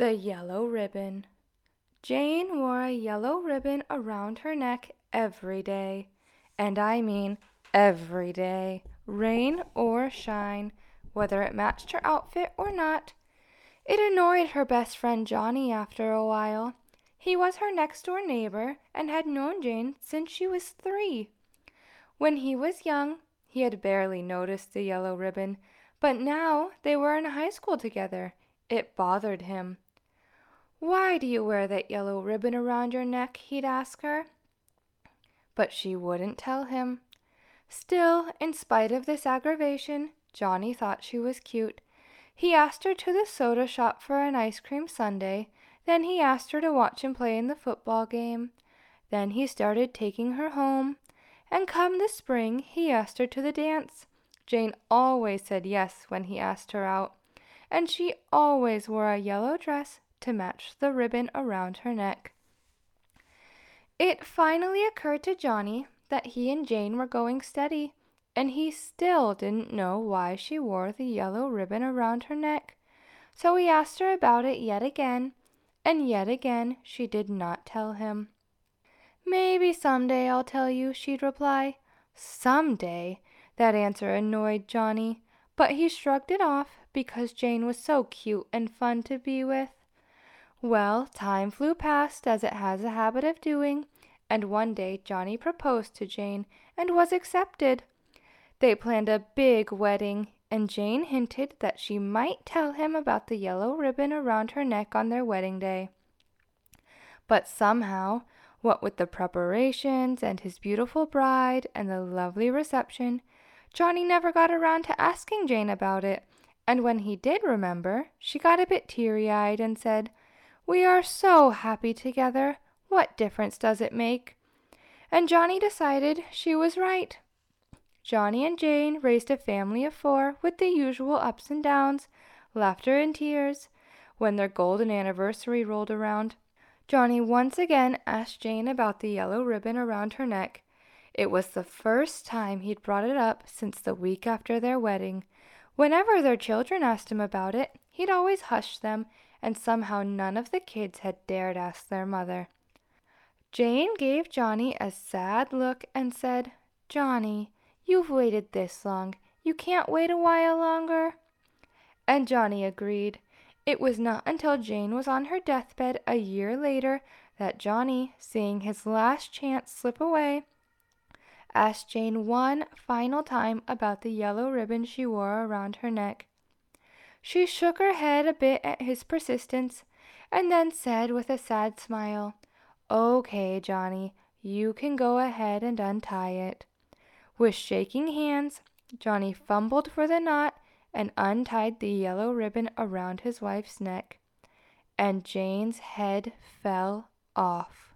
The yellow ribbon. Jane wore a yellow ribbon around her neck every day. And I mean every day, rain or shine, whether it matched her outfit or not. It annoyed her best friend Johnny after a while. He was her next door neighbor and had known Jane since she was three. When he was young, he had barely noticed the yellow ribbon, but now they were in high school together. It bothered him. Why do you wear that yellow ribbon around your neck? he'd ask her. But she wouldn't tell him. Still, in spite of this aggravation, Johnny thought she was cute. He asked her to the soda shop for an ice cream sundae. Then he asked her to watch him play in the football game. Then he started taking her home. And come the spring, he asked her to the dance. Jane always said yes when he asked her out. And she always wore a yellow dress to match the ribbon around her neck. It finally occurred to Johnny that he and Jane were going steady, and he still didn't know why she wore the yellow ribbon around her neck. So he asked her about it yet again, and yet again she did not tell him. Maybe some day I'll tell you, she'd reply. Some day? That answer annoyed Johnny, but he shrugged it off because Jane was so cute and fun to be with. Well, time flew past as it has a habit of doing, and one day Johnny proposed to Jane and was accepted. They planned a big wedding, and Jane hinted that she might tell him about the yellow ribbon around her neck on their wedding day. But somehow, what with the preparations and his beautiful bride and the lovely reception, Johnny never got around to asking Jane about it, and when he did remember, she got a bit teary eyed and said, we are so happy together. What difference does it make? And Johnny decided she was right. Johnny and Jane raised a family of four with the usual ups and downs, laughter and tears. When their golden anniversary rolled around, Johnny once again asked Jane about the yellow ribbon around her neck. It was the first time he'd brought it up since the week after their wedding. Whenever their children asked him about it, he'd always hush them and somehow none of the kids had dared ask their mother. Jane gave Johnny a sad look and said, Johnny, you've waited this long. You can't wait a while longer. And Johnny agreed. It was not until Jane was on her deathbed a year later that Johnny, seeing his last chance slip away, asked Jane one final time about the yellow ribbon she wore around her neck. She shook her head a bit at his persistence, and then said with a sad smile, Okay, Johnny, you can go ahead and untie it. With shaking hands, Johnny fumbled for the knot and untied the yellow ribbon around his wife's neck, and Jane's head fell off.